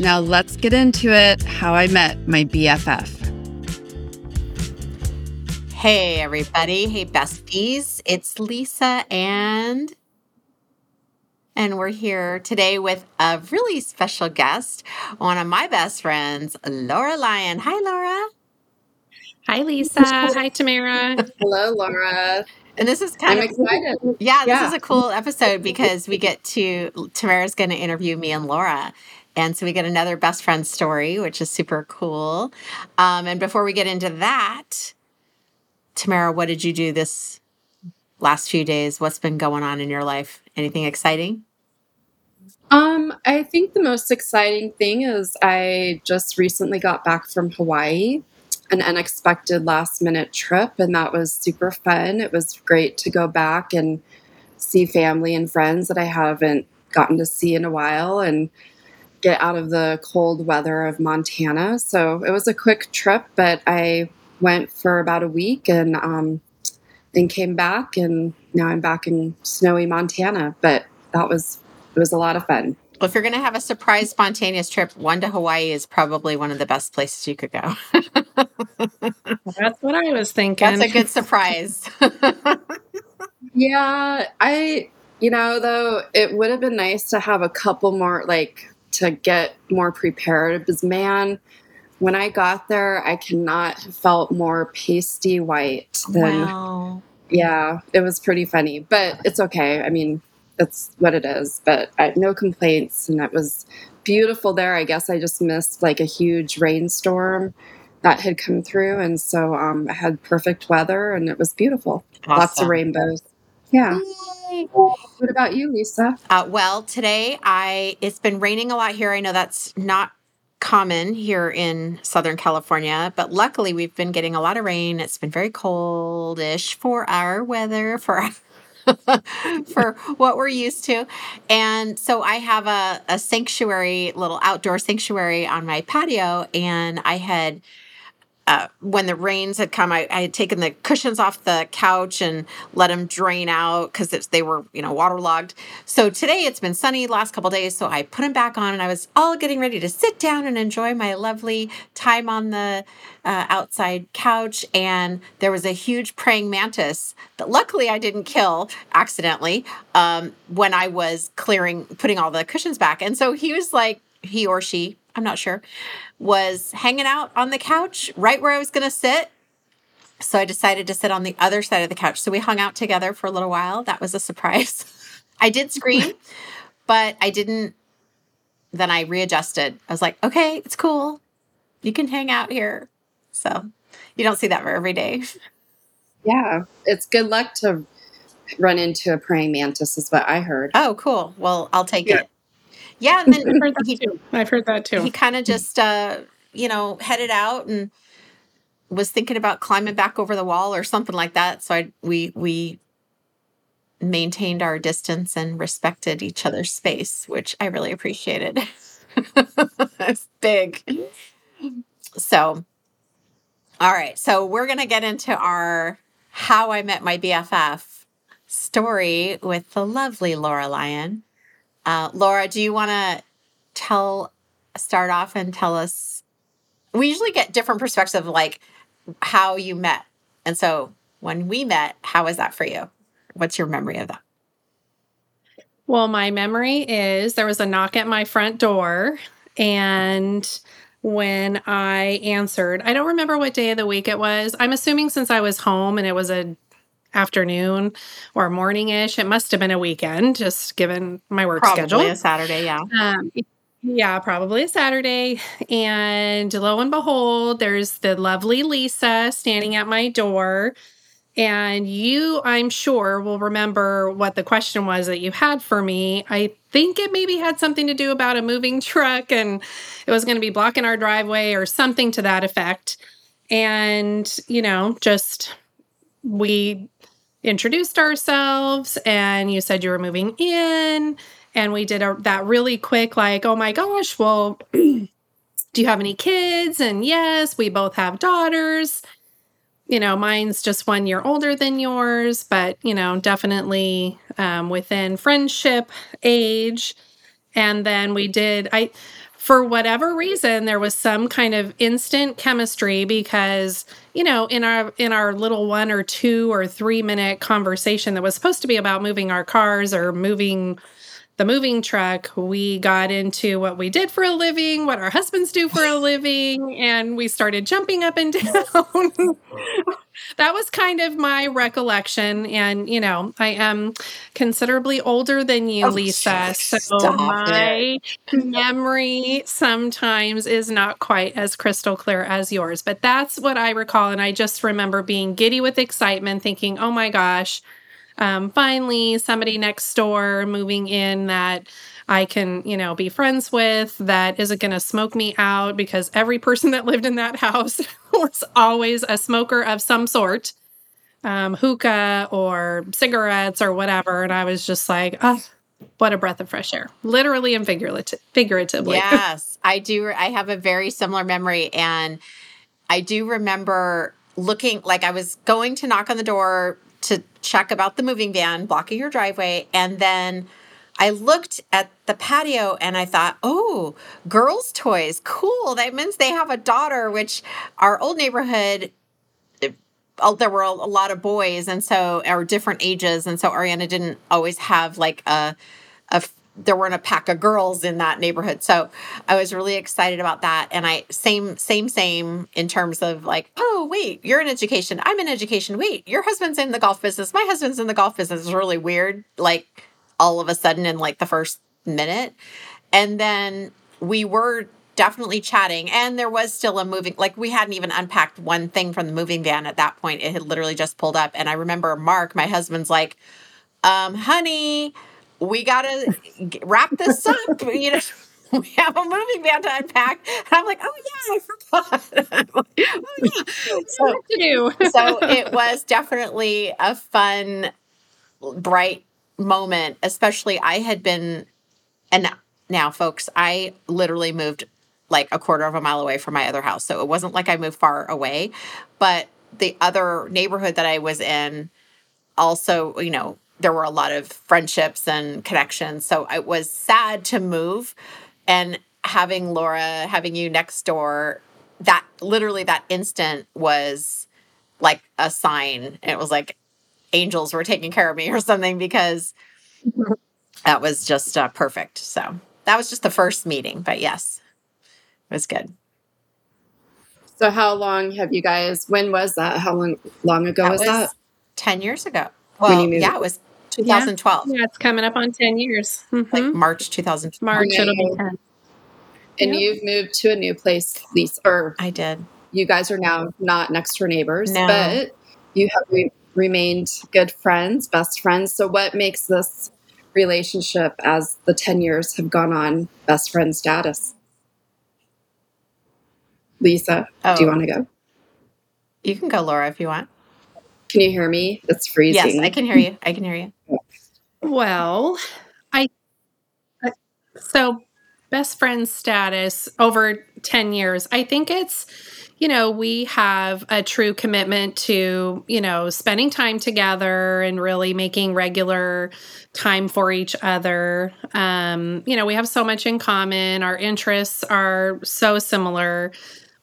Now let's get into it how I met my BFF. Hey, everybody. Hey, besties. It's Leisa and and we're here today with a really special guest, one of my best friends, Laura Lyon. Hi, Laura. Hi, Leisa. Hi, Tamara. Hello, Laura. And this is kind I'm of excited. Yeah, this yeah. is a cool episode because we get to Tamara's going to interview me and Laura. And so we get another best friend story, which is super cool. Um, and before we get into that, Tamara, what did you do this last few days? What's been going on in your life? Anything exciting? Um, I think the most exciting thing is I just recently got back from Hawaii, an unexpected last minute trip, and that was super fun. It was great to go back and see family and friends that I haven't gotten to see in a while and get out of the cold weather of Montana. So it was a quick trip, but I went for about a week and um, then came back, and now I'm back in snowy Montana. But that was it was a lot of fun. Well, if you're going to have a surprise spontaneous trip, one to Hawaii is probably one of the best places you could go. That's what I was thinking. That's a good surprise. yeah, I, you know, though, it would have been nice to have a couple more, like, to get more prepared. Because, man, when I got there, I cannot have felt more pasty white than. Wow. Yeah, it was pretty funny, but it's okay. I mean, that's what it is. But I no complaints, and it was beautiful there. I guess I just missed like a huge rainstorm that had come through, and so um, I had perfect weather, and it was beautiful. Awesome. Lots of rainbows. Yeah. Yay. What about you, Leisa? Uh, well, today I it's been raining a lot here. I know that's not common here in Southern California, but luckily we've been getting a lot of rain. It's been very coldish for our weather, for for what we're used to. And so I have a, a sanctuary, little outdoor sanctuary on my patio, and I had uh, when the rains had come, I, I, had taken the cushions off the couch and let them drain out because they were, you know, waterlogged. So today it's been sunny last couple days, so I put them back on and I was all getting ready to sit down and enjoy my lovely time on the uh, outside couch. And there was a huge praying mantis that luckily I didn't kill accidentally um, when I was clearing, putting all the cushions back. And so he was like, he or she, I'm not sure, was hanging out on the couch right where I was going to sit. So I decided to sit on the other side of the couch. So we hung out together for a little while. That was a surprise. I did scream, but I didn't. Then I readjusted. I was like, okay, it's cool. You can hang out here. So you don't see that for every day. Yeah, it's good luck to run into a praying mantis, is what I heard. Oh, cool. Well, I'll take yeah. it. Yeah, and then I've heard that he, too. I've heard that too. He kind of just, uh, you know, headed out and was thinking about climbing back over the wall or something like that. So I we we maintained our distance and respected each other's space, which I really appreciated. it's big. So, all right. So we're gonna get into our how I met my BFF story with the lovely Laura Lyon. Uh, Laura, do you want to tell, start off and tell us? We usually get different perspectives of like how you met. And so when we met, how was that for you? What's your memory of that? Well, my memory is there was a knock at my front door. And when I answered, I don't remember what day of the week it was. I'm assuming since I was home and it was a afternoon or morning ish. It must have been a weekend, just given my work probably schedule. a Saturday, yeah. Um, yeah, probably a Saturday. And lo and behold, there's the lovely Leisa standing at my door. And you, I'm sure, will remember what the question was that you had for me. I think it maybe had something to do about a moving truck and it was going to be blocking our driveway or something to that effect. And, you know, just we introduced ourselves and you said you were moving in. And we did a, that really quick like oh my gosh well do you have any kids? And yes we both have daughters. You know mine's just one year older than yours but you know definitely um, within friendship age. And then we did i for whatever reason there was some kind of instant chemistry because you know in our in our little one or two or three minute conversation that was supposed to be about moving our cars or moving the moving truck, we got into what we did for a living, what our husbands do for a living, and we started jumping up and down. that was kind of my recollection. And, you know, I am considerably older than you, oh, Leisa. So my it. memory sometimes is not quite as crystal clear as yours. But that's what I recall. And I just remember being giddy with excitement, thinking, oh my gosh um, finally somebody next door moving in that I can, you know, be friends with that isn't going to smoke me out because every person that lived in that house was always a smoker of some sort, um, hookah or cigarettes or whatever. And I was just like, oh, what a breath of fresh air, literally and figuratively. Yes, I do. I have a very similar memory. And I do remember looking like I was going to knock on the door to check about the moving van blocking your driveway. And then I looked at the patio and I thought, oh, girls' toys, cool. That means they have a daughter, which our old neighborhood, oh, there were a lot of boys and so, or different ages. And so Ariana didn't always have like a there weren't a pack of girls in that neighborhood. So I was really excited about that. And I same, same, same in terms of like, oh, wait, you're in education. I'm in education. Wait, your husband's in the golf business. My husband's in the golf business. It's really weird. Like all of a sudden in like the first minute. And then we were definitely chatting and there was still a moving like we hadn't even unpacked one thing from the moving van at that point it had literally just pulled up and i remember mark my husband's like um honey we gotta wrap this up. you know, we have a moving van to unpack. And I'm like, oh yeah, I forgot. oh yeah. So, so it was definitely a fun, bright moment. Especially, I had been, and now, folks, I literally moved like a quarter of a mile away from my other house. So it wasn't like I moved far away, but the other neighborhood that I was in also, you know, there were a lot of friendships and connections. So it was sad to move and having Laura, having you next door, that literally that instant was like a sign. It was like angels were taking care of me or something because that was just uh, perfect. So that was just the first meeting, but yes, it was good. So how long have you guys? When was that? How long long ago that was, was that? Ten years ago. Well, yeah, it was 2012. Yeah, it's coming up on 10 years. Mm-hmm. Like March 2012. March, it'll be 10. And yep. you've moved to a new place, Leisa. Or I did. You guys are now not next door neighbors, no. but you have re- remained good friends, best friends. So, what makes this relationship as the 10 years have gone on best friend status? Leisa, oh. do you oh. want to go? You can go, Laura, if you want. Can you hear me? It's freezing. Yes, I can hear you. I can hear you. Well, I so best friend status over 10 years. I think it's you know, we have a true commitment to, you know, spending time together and really making regular time for each other. Um, you know, we have so much in common. Our interests are so similar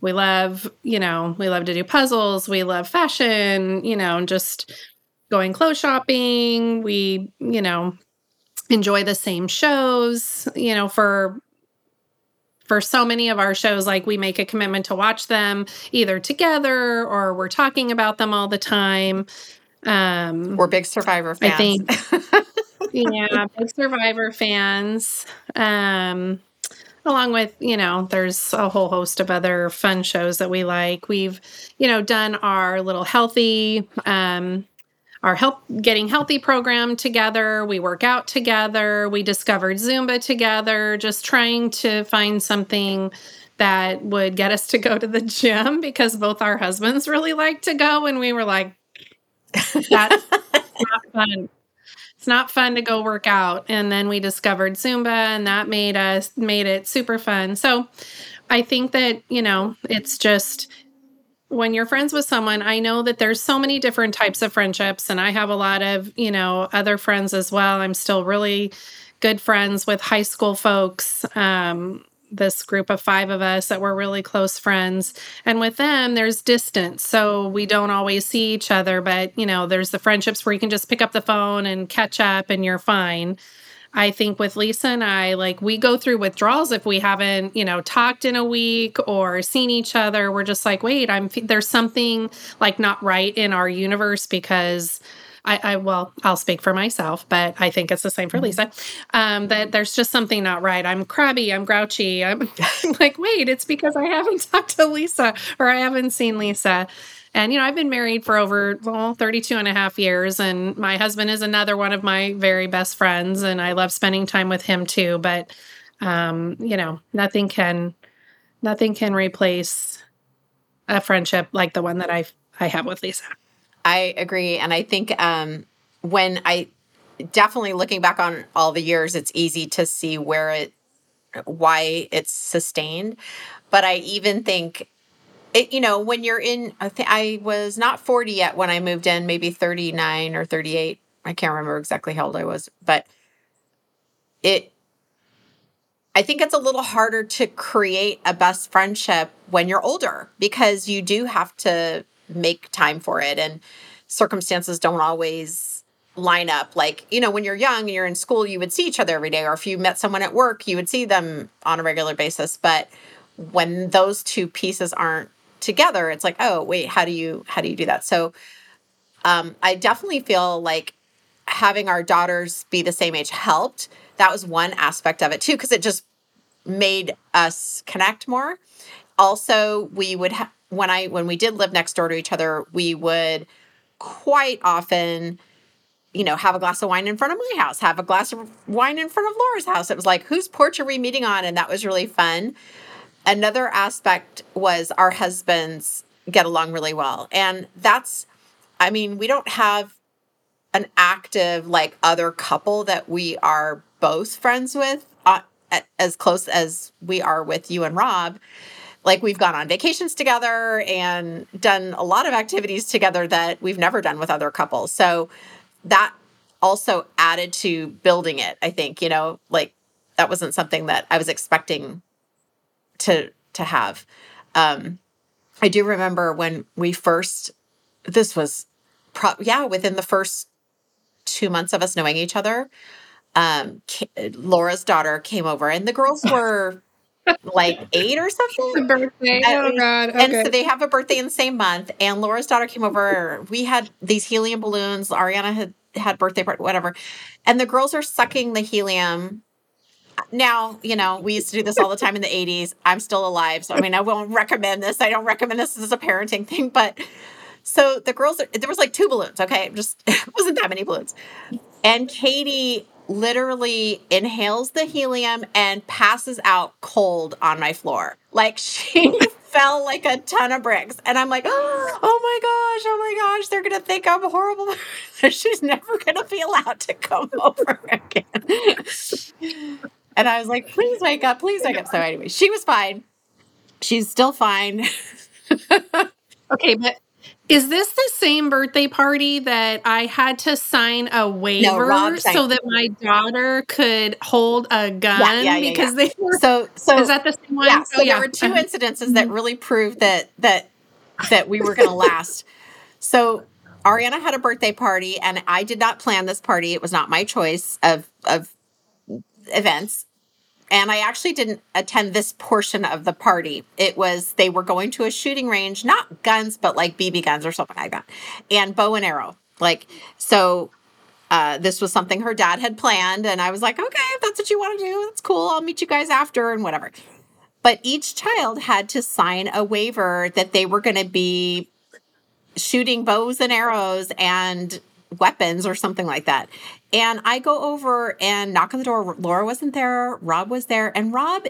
we love, you know, we love to do puzzles, we love fashion, you know, and just going clothes shopping. We, you know, enjoy the same shows, you know, for for so many of our shows like we make a commitment to watch them either together or we're talking about them all the time. Um we're big survivor fans. I think yeah, big survivor fans. Um along with, you know, there's a whole host of other fun shows that we like. We've, you know, done our little healthy, um, our help getting healthy program together. We work out together. We discovered Zumba together, just trying to find something that would get us to go to the gym because both our husbands really like to go. And we were like, that's not fun it's not fun to go work out and then we discovered zumba and that made us made it super fun so i think that you know it's just when you're friends with someone i know that there's so many different types of friendships and i have a lot of you know other friends as well i'm still really good friends with high school folks um, this group of five of us that were really close friends. And with them, there's distance. So we don't always see each other, but you know, there's the friendships where you can just pick up the phone and catch up and you're fine. I think with Leisa and I, like we go through withdrawals if we haven't, you know, talked in a week or seen each other. We're just like, wait, I'm there's something like not right in our universe because I, I well, I'll speak for myself, but I think it's the same for mm-hmm. Leisa. Um, that there's just something not right. I'm crabby. I'm grouchy. I'm, I'm like, wait, it's because I haven't talked to Leisa or I haven't seen Lisa. And, you know, I've been married for over, well, 32 and a half years. And my husband is another one of my very best friends. And I love spending time with him too. But, um, you know, nothing can, nothing can replace a friendship like the one that I I have with Leisa. I agree. And I think um, when I definitely looking back on all the years, it's easy to see where it, why it's sustained. But I even think, it, you know, when you're in, I, th- I was not 40 yet when I moved in, maybe 39 or 38. I can't remember exactly how old I was, but it, I think it's a little harder to create a best friendship when you're older because you do have to make time for it and circumstances don't always line up like you know when you're young and you're in school you would see each other every day or if you met someone at work you would see them on a regular basis but when those two pieces aren't together it's like oh wait how do you how do you do that so um, i definitely feel like having our daughters be the same age helped that was one aspect of it too because it just made us connect more also we would have when I when we did live next door to each other, we would quite often you know, have a glass of wine in front of my house, have a glass of wine in front of Laura's house. It was like, whose porch are we meeting on? And that was really fun. Another aspect was our husbands get along really well. And that's, I mean, we don't have an active, like, other couple that we are both friends with uh, as close as we are with you and Rob like we've gone on vacations together and done a lot of activities together that we've never done with other couples. So that also added to building it, I think, you know, like that wasn't something that I was expecting to to have. Um I do remember when we first this was pro- yeah, within the first 2 months of us knowing each other, um Laura's daughter came over and the girls were like eight or something. birthday. And, oh God. Okay. And so they have a birthday in the same month. And Laura's daughter came over. We had these helium balloons. Ariana had had birthday party, whatever. And the girls are sucking the helium. Now, you know, we used to do this all the time in the 80s. I'm still alive. So I mean I won't recommend this. I don't recommend this as a parenting thing, but so the girls there was like two balloons, okay? Just wasn't that many balloons. And Katie literally inhales the helium and passes out cold on my floor. Like she fell like a ton of bricks. And I'm like, oh, oh my gosh, oh my gosh, they're going to think I'm horrible. She's never going to be allowed to come over again. And I was like, please wake up, please wake up. So, anyway, she was fine. She's still fine. okay, but is this the same birthday party that I had to sign a waiver no, so that my daughter could hold a gun yeah, yeah, yeah, because they were so so is that the same one? Yeah, so oh, there were 2 uh-huh. incidences that really proved that that that we were going to last. so Ariana had a birthday party and I did not plan this party. It was not my choice of of events and I actually didn't attend this portion of the party. It was they were going to a shooting range, not guns, but like BB guns or something like that, and bow and arrow. Like so, uh, this was something her dad had planned. And I was like, okay, if that's what you want to do, that's cool. I'll meet you guys after and whatever. But each child had to sign a waiver that they were going to be shooting bows and arrows and weapons or something like that. And I go over and knock on the door. Laura wasn't there, Rob was there. And Rob,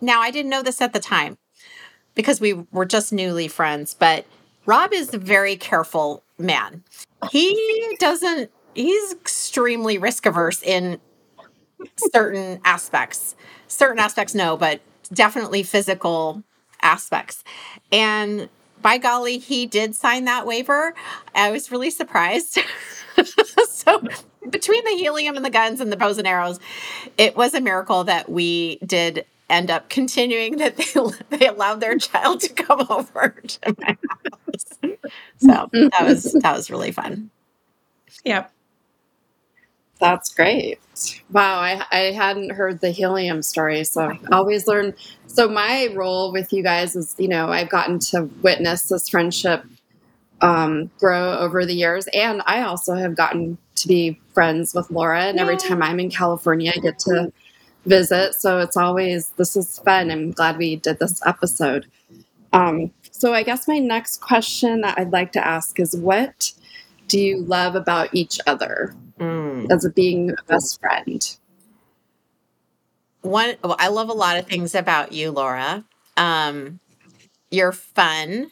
now I didn't know this at the time because we were just newly friends, but Rob is a very careful man. He doesn't, he's extremely risk averse in certain aspects. Certain aspects, no, but definitely physical aspects. And by golly, he did sign that waiver. I was really surprised. so, between the helium and the guns and the bows and arrows, it was a miracle that we did end up continuing that they they allowed their child to come over to my house. So that was that was really fun. Yep. That's great. Wow, I, I hadn't heard the helium story, so I always learn. So my role with you guys is, you know, I've gotten to witness this friendship um, grow over the years, and I also have gotten to be friends with Laura. And every time I'm in California, I get to visit. So it's always this is fun. I'm glad we did this episode. Um, so I guess my next question that I'd like to ask is, what do you love about each other? Mm. as a being a best friend. One, well, I love a lot of things about you, Laura. Um, you're fun.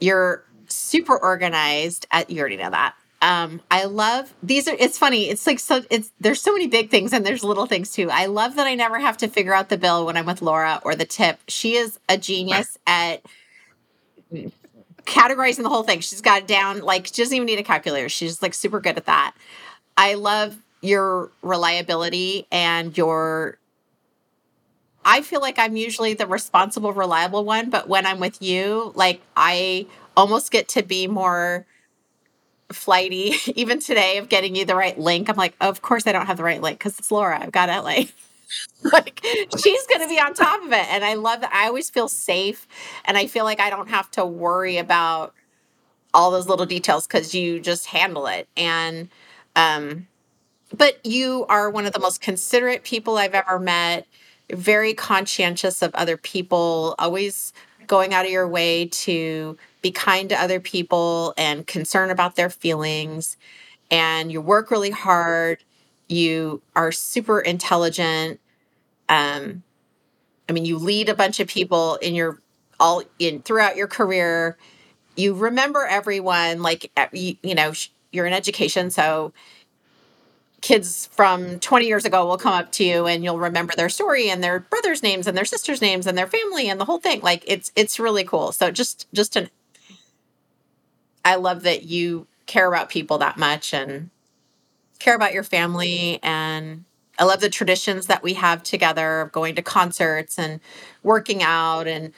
You're super organized. At, you already know that. Um, I love these are it's funny. It's like so it's there's so many big things and there's little things too. I love that I never have to figure out the bill when I'm with Laura or the tip. She is a genius at categorizing the whole thing. She's got it down like she doesn't even need a calculator. She's like super good at that. I love your reliability and your I feel like I'm usually the responsible, reliable one, but when I'm with you, like I almost get to be more flighty. Even today, of getting you the right link, I'm like, of course I don't have the right link because it's Laura. I've got LA. like she's going to be on top of it, and I love that. I always feel safe, and I feel like I don't have to worry about all those little details because you just handle it. And um, but you are one of the most considerate people I've ever met, very conscientious of other people, always going out of your way to be kind to other people and concern about their feelings. And you work really hard. You are super intelligent. Um, I mean, you lead a bunch of people in your all in throughout your career. You remember everyone, like you, you know, you're in education, so kids from 20 years ago will come up to you and you'll remember their story and their brothers names and their sisters names and their family and the whole thing. Like it's it's really cool. So just just an i love that you care about people that much and care about your family. And i love the traditions that we have together of going to concerts and working out and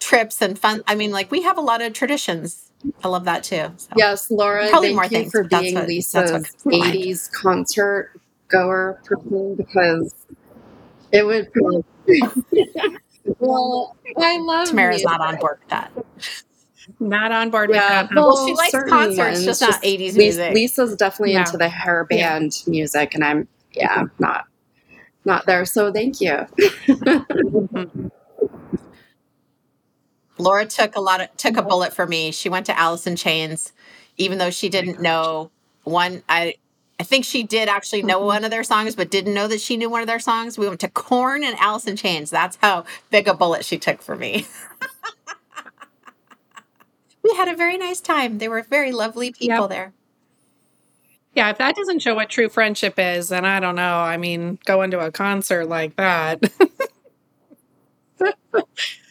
trips and fun. I mean like we have a lot of traditions I love that too. So. Yes, Laura, Probably thank more you things, for being what- Leisa's that's what comes to mind. 80s concert goer person because it would well, I love Tamara's music. not on board with that. Not on board with that. well, Well, she likes concerts, ones, just not 80s music. Leisa's definitely Yeah. into the hair Yeah. band music, and I'm yeah not not there. So thank you. Mm-hmm. Laura took a lot of took a mm-hmm. bullet for me. She went to Alice in Chains, even though she didn't know one. I I think she did actually know mm-hmm. one of their songs, but didn't know that she knew one of their songs. We went to Korn and Alice in Chains. That's how big a bullet she took for me. we had a very nice time. They were very lovely people Yep. there. Yeah, if that doesn't show what true friendship is, then I don't know. I mean, going to a concert like that.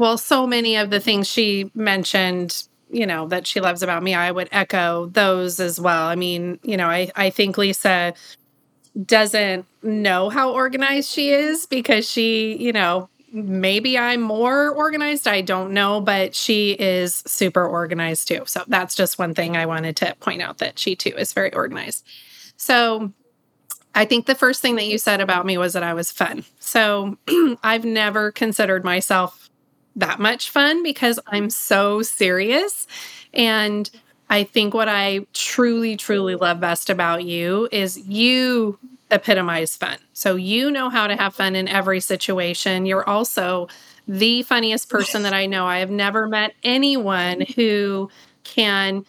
well, so many of the things she mentioned, you know, that she loves about me, I would echo those as well. I mean, you know, I, I think Leisa doesn't know how organized she is because she, you know, maybe I'm more organized. I don't know, but she is super organized too. So that's just one thing I wanted to point out that she too is very organized. So I think the first thing that you said about me was that I was fun. So I've never considered myself that much fun because I'm so serious and I think what I truly, truly love best about you is you epitomize fun. So you know how to have fun in every situation. You're also the funniest person that I know. I have never met anyone who can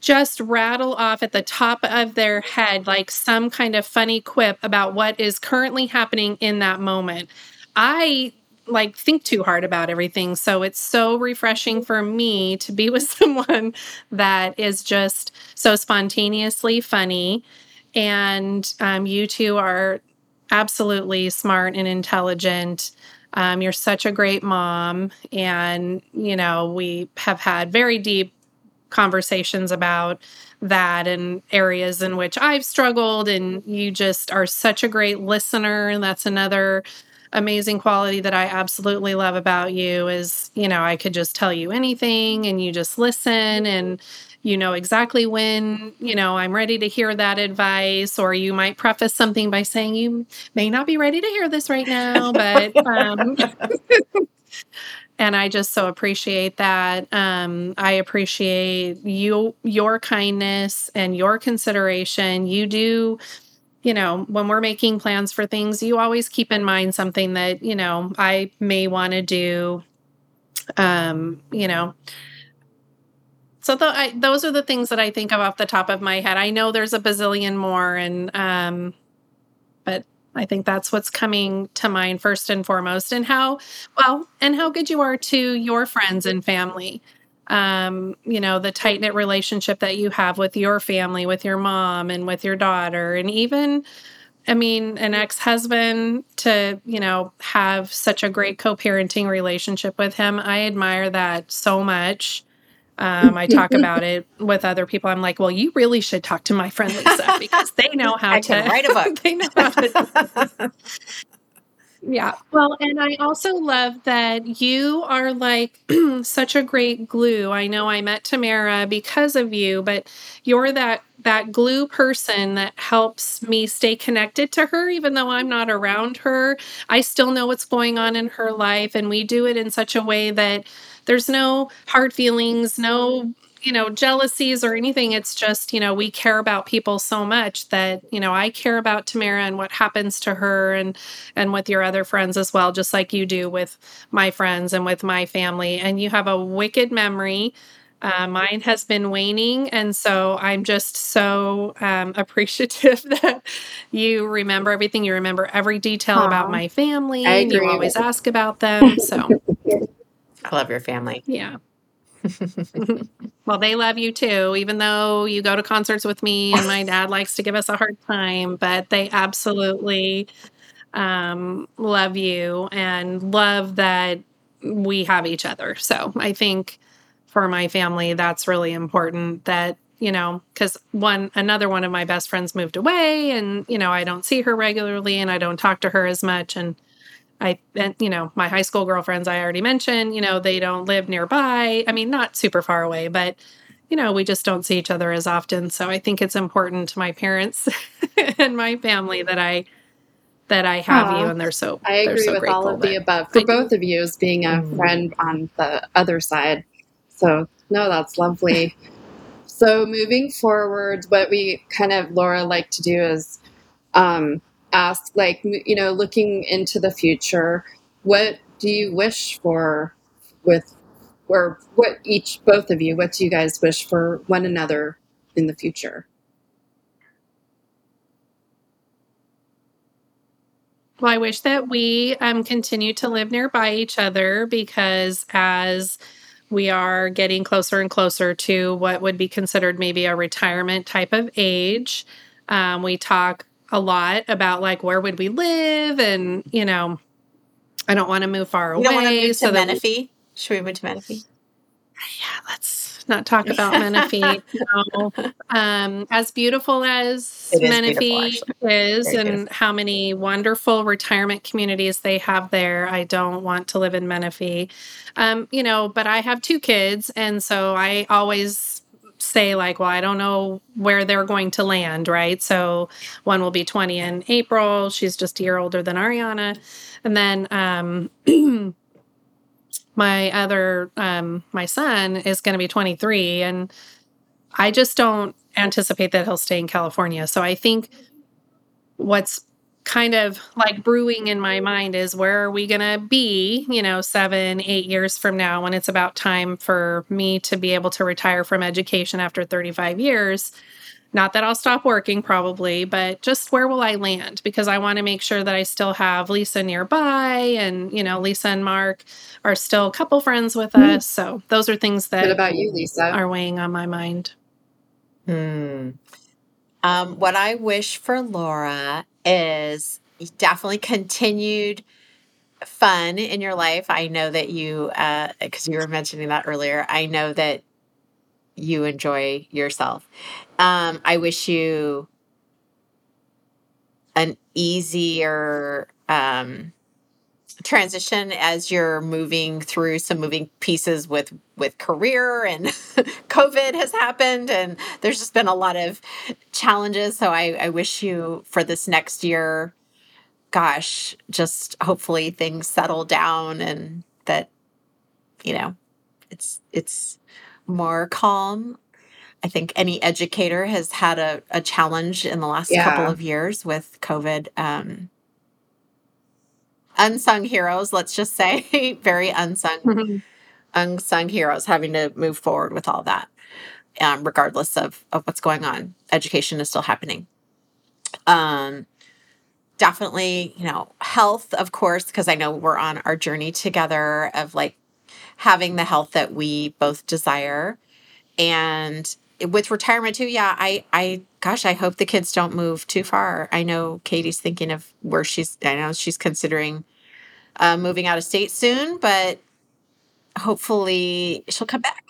just rattle off at the top of their head like some kind of funny quip about what is currently happening in that moment. I like think too hard about everything. So it's so refreshing for me to be with someone that is just so spontaneously funny. And um, you two are absolutely smart and intelligent. Um, you're such a great mom. And, you know, we have had very deep conversations about that and areas in which I've struggled. And you just are such a great listener. And that's another amazing quality that I absolutely love about you is, you know, I could just tell you anything and you just listen and you know exactly when, you know, I'm ready to hear that advice or you might preface something by saying you may not be ready to hear this right now, but um and I just so appreciate that. Um, I appreciate you, your kindness and your consideration. You do you know, when we're making plans for things, you always keep in mind something that, you know, I may want to do. Um, you know, so the, I, those are the things that I think of off the top of my head. I know there's a bazillion more, and um, but I think that's what's coming to mind first and foremost. And how well, and how good you are to your friends and family um, you know, the tight knit relationship that you have with your family, with your mom and with your daughter, and even, I mean, an ex husband to, you know, have such a great co parenting relationship with him. I admire that so much. Um, I talk about it with other people. I'm like, well, you really should talk to my friend Leisa because they know how I to write a book. they know how to yeah. Well, and I also love that you are like such a great glue. I know I met Tamara because of you, but you're that that glue person that helps me stay connected to her even though I'm not around her. I still know what's going on in her life and we do it in such a way that there's no hard feelings, no you know, jealousies or anything. It's just, you know, we care about people so much that, you know, I care about Tamara and what happens to her and and with your other friends as well, just like you do with my friends and with my family. And you have a wicked memory. Uh, mine has been waning. And so I'm just so um, appreciative that you remember everything. You remember every detail Aww. about my family. and you always ask about them. So I love your family. Yeah. well, they love you too, even though you go to concerts with me and my dad likes to give us a hard time, but they absolutely um, love you and love that we have each other. So I think for my family, that's really important that you know because one another one of my best friends moved away and you know i don't see her regularly and i don't talk to her as much and I, and, you know, my high school girlfriends I already mentioned, you know, they don't live nearby. I mean, not super far away, but, you know, we just don't see each other as often. So I think it's important to my parents and my family that I, that I have Aww. you and they're so, I agree so with all of the above for both of you as being a mm-hmm. friend on the other side. So no, that's lovely. so moving forward, what we kind of Laura like to do is, um, ask like you know looking into the future what do you wish for with or what each both of you what do you guys wish for one another in the future? Well i wish that we um, continue to live nearby each other because as we are getting closer and closer to what would be considered maybe a retirement type of age um, we talk a lot about like where would we live and you know I don't want to move far away. You move so to Menifee? Should we move to Menifee? Yeah, let's not talk about Menifee. no. Um, as beautiful as it Menifee is, is and beautiful. how many wonderful retirement communities they have there, I don't want to live in Menifee. Um, you know, but I have two kids, and so I always say like well i don't know where they're going to land right? So one will be 20 in april. She's just a year older than ariana. And then um my other um my son is going to be 23 and I just don't anticipate that he'll stay in California. So I think what's kind of like brewing in my mind is where are we going to be, you know, seven, eight years from now when it's about time for me to be able to retire from education after 35 years? Not that I'll stop working probably, but just where will I land? Because I want to make sure that I still have Leisa nearby and, you know, Leisa and Mark are still a couple friends with mm-hmm. us. So those are things that what about you, Leisa? Are weighing on my mind. Hmm. Um, what I wish for Laura is definitely continued fun in your life. I know that you, because uh, you were mentioning that earlier, I know that you enjoy yourself. Um, I wish you an easier um, transition as you're moving through some moving pieces with with career and covid has happened and there's just been a lot of challenges so I, I wish you for this next year gosh just hopefully things settle down and that you know it's it's more calm i think any educator has had a, a challenge in the last yeah. couple of years with covid um, unsung heroes, let's just say, very unsung, mm-hmm. unsung heroes having to move forward with all that, um, regardless of, of what's going on. Education is still happening. Um, definitely, you know, health, of course, because I know we're on our journey together of like having the health that we both desire. And with retirement too, yeah, I, I, gosh, I hope the kids don't move too far. I know Katie's thinking of where she's, I know she's considering uh, moving out of state soon, but hopefully she'll come back.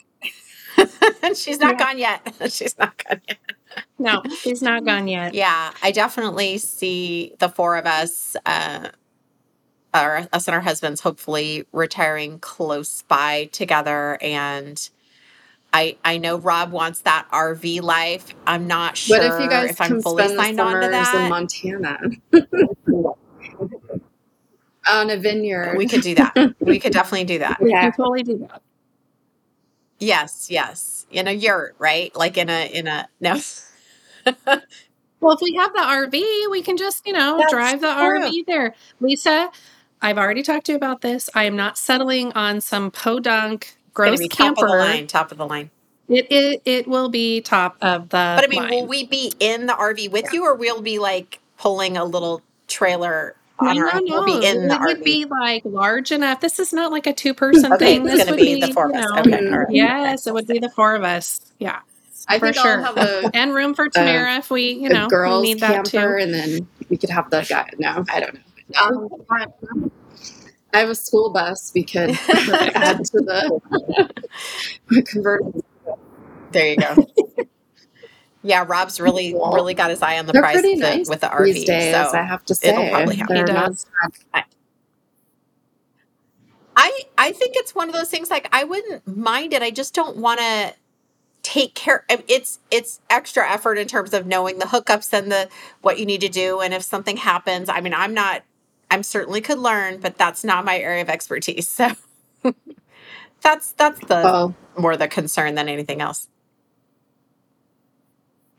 she's not yeah. gone yet. she's not gone yet. no, she's not gone yet. Yeah, I definitely see the four of us, uh, our, us and our husbands, hopefully retiring close by together and I, I know Rob wants that RV life. I'm not sure what if, you guys if I'm fully signed on to that. in Montana. On a vineyard. We could do that. we could definitely do that. Yeah, totally do that. Yes, yes. In a yurt, right? Like in a in a no. well, if we have the RV, we can just, you know, That's drive the true. RV there. Leisa, I've already talked to you about this. I am not settling on some podunk gross camper. Top of the line. Top of the line. It, it it will be top of the. But I mean, line. will we be in the RV with yeah. you, or we'll be like pulling a little trailer? On no, our, no, we'll be in the it RV. would be like large enough. This is not like a two person okay, thing. This would be, be the four of us. Know, okay, right. Yes, it would be the four of us. Yeah. I for sure. I'll have a, and room for Tamara if we, you know, girls we need that camper, too. and then we could have the guy. No, I don't know. Um, I have a school bus we could add to uh, the convertible. There you go. yeah, Rob's really really got his eye on the They're price pretty nice with the RV. These days, so I have to say, it'll probably happen. He does. I I think it's one of those things. Like I wouldn't mind it. I just don't want to take care it's it's extra effort in terms of knowing the hookups and the what you need to do and if something happens i mean i'm not I'm certainly could learn, but that's not my area of expertise. So that's that's the well, more the concern than anything else.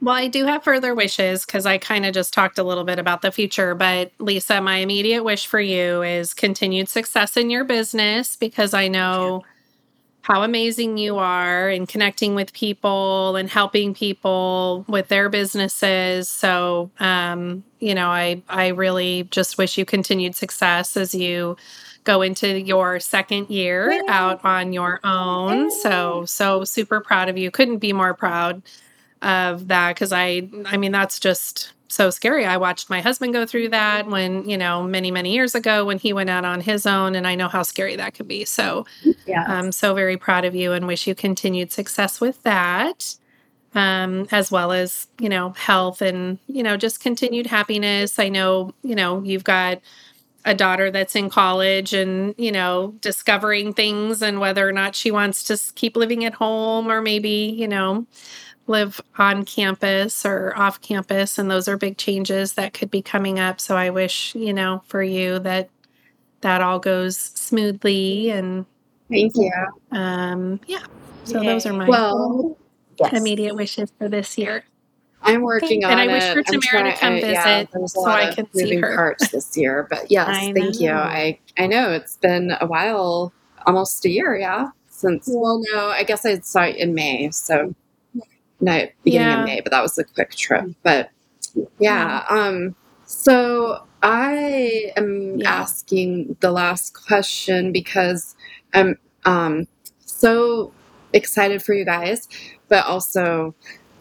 Well, I do have further wishes because I kind of just talked a little bit about the future. But Leisa, my immediate wish for you is continued success in your business because I know how amazing you are in connecting with people and helping people with their businesses. So, um, you know, I I really just wish you continued success as you go into your second year Yay. out on your own. Yay. So, so super proud of you. Couldn't be more proud of that because I I mean that's just so scary. I watched my husband go through that when, you know, many, many years ago when he went out on his own. And I know how scary that could be. So yeah. I'm so very proud of you and wish you continued success with that. Um, as well as, you know, health and, you know, just continued happiness. I know, you know, you've got a daughter that's in college and, you know, discovering things and whether or not she wants to keep living at home or maybe, you know, live on campus or off campus and those are big changes that could be coming up so i wish you know for you that that all goes smoothly and thank you um yeah so Yay. those are my well Yes. immediate wishes for this year. I'm working on it. And I it. wish for I'm Tamara to come I- yeah, visit there's so I can see moving her. parts this year, but yes, I thank you. I I know it's been a while, almost a year, yeah, since. Well, no, I guess I saw it in May, so no, beginning Yeah. of May, but that was a quick trip. But yeah, um, so I am Yeah. asking the last question because I'm um so excited for you guys, but also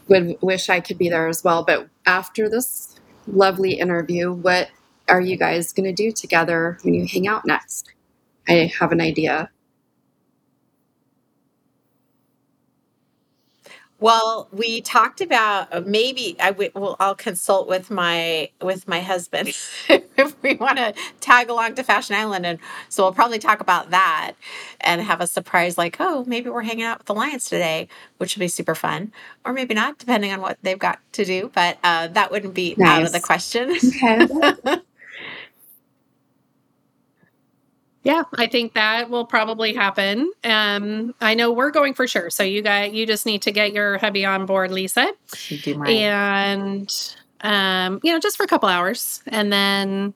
would wish I could be there as well. But after this lovely interview, what are you guys going to do together when you hang out next? I have an idea. Well, we talked about uh, maybe I w- well, I'll consult with my with my husband if we want to tag along to Fashion Island, and so we'll probably talk about that and have a surprise like, oh, maybe we're hanging out with the Lions today, which would be super fun, or maybe not, depending on what they've got to do. But uh, that wouldn't be out of the question. Okay. Yeah, I think that will probably happen. Um, I know we're going for sure. So you got you just need to get your hubby on board, Leisa, do and um, you know, just for a couple hours, and then,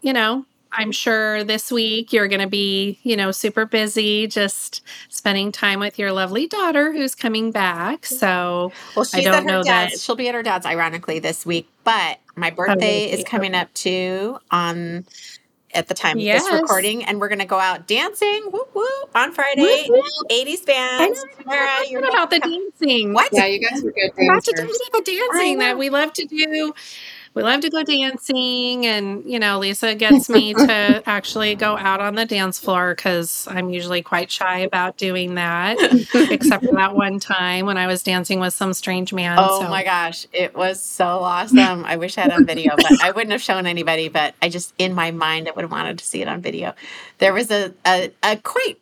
you know, I'm sure this week you're going to be, you know, super busy, just spending time with your lovely daughter who's coming back. So Well, she's don't at her know dad's. that- She'll be at her dad's, ironically, this week. But my birthday is coming up too on at the time of this recording, and we're going to go out dancing whoop, whoop, on Friday. Whoop, 80s I bands. Tamara, you're what about the dancing. What? yeah, you guys were good Lots of dancers. the dancing that we love to do. We love to go dancing, and you know, Leisa gets me to actually go out on the dance floor because I'm usually quite shy about doing that, except for that one time when I was dancing with some strange man. Oh so- my gosh, it was so awesome. I wish I had on video, but I wouldn't have shown anybody. But I just, in my mind, I would have wanted to see it on video. There was a, a, a quite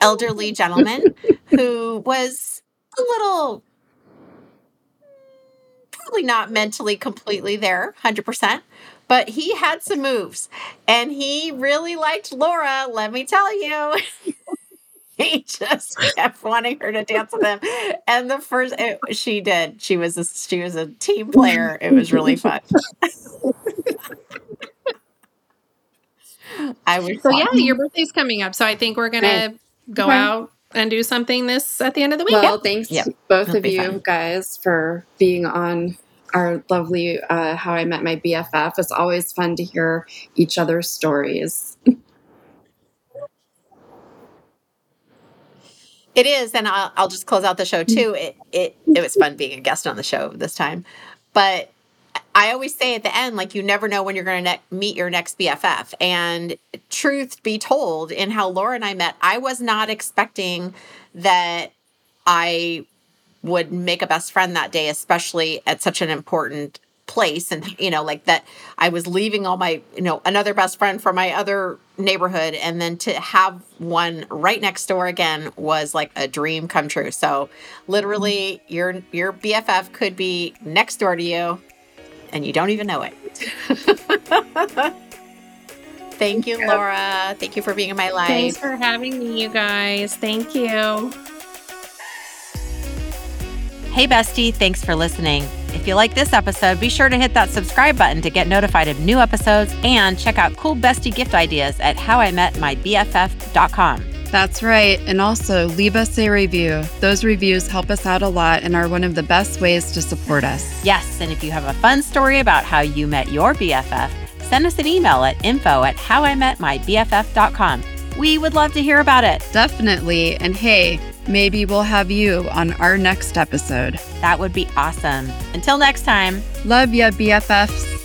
elderly gentleman who was a little, probably not mentally completely there, 100%. But he had some moves and he really liked Laura, let me tell you. he just kept wanting her to dance with him. And the first it, she did, she was a, she was a team player. It was really fun. I was So yeah, your birthday's coming up, so I think we're gonna go Okay. out and do something this at the end of the week. Well, thanks Yep. both It'll of you fun. guys for being on our lovely uh, How I Met My BFF. It's always fun to hear each other's stories. It is, and I'll, I'll just close out the show too. It it it was fun being a guest on the show this time, but I always say at the end, like you never know when you're going to ne- meet your next BFF. And truth be told, in how Laura and I met, I was not expecting that I would make a best friend that day, especially at such an important place. And, you know, like that I was leaving all my, you know, another best friend from my other neighborhood. And then to have one right next door again was like a dream come true. So literally your, your BFF could be next door to you and you don't even know it. Thank you, Laura. Thank you for being in my life. Thanks for having me, you guys. Thank you. Hey, bestie, thanks for listening. If you like this episode, be sure to hit that subscribe button to get notified of new episodes and check out cool bestie gift ideas at howimetmybff.com. That's right. And also leave us a review. Those reviews help us out a lot and are one of the best ways to support us. Yes, and if you have a fun story about how you met your BFF, send us an email at info at howimetmybff.com. We would love to hear about it. Definitely. And hey, maybe we'll have you on our next episode. That would be awesome. Until next time. Love ya, BFFs.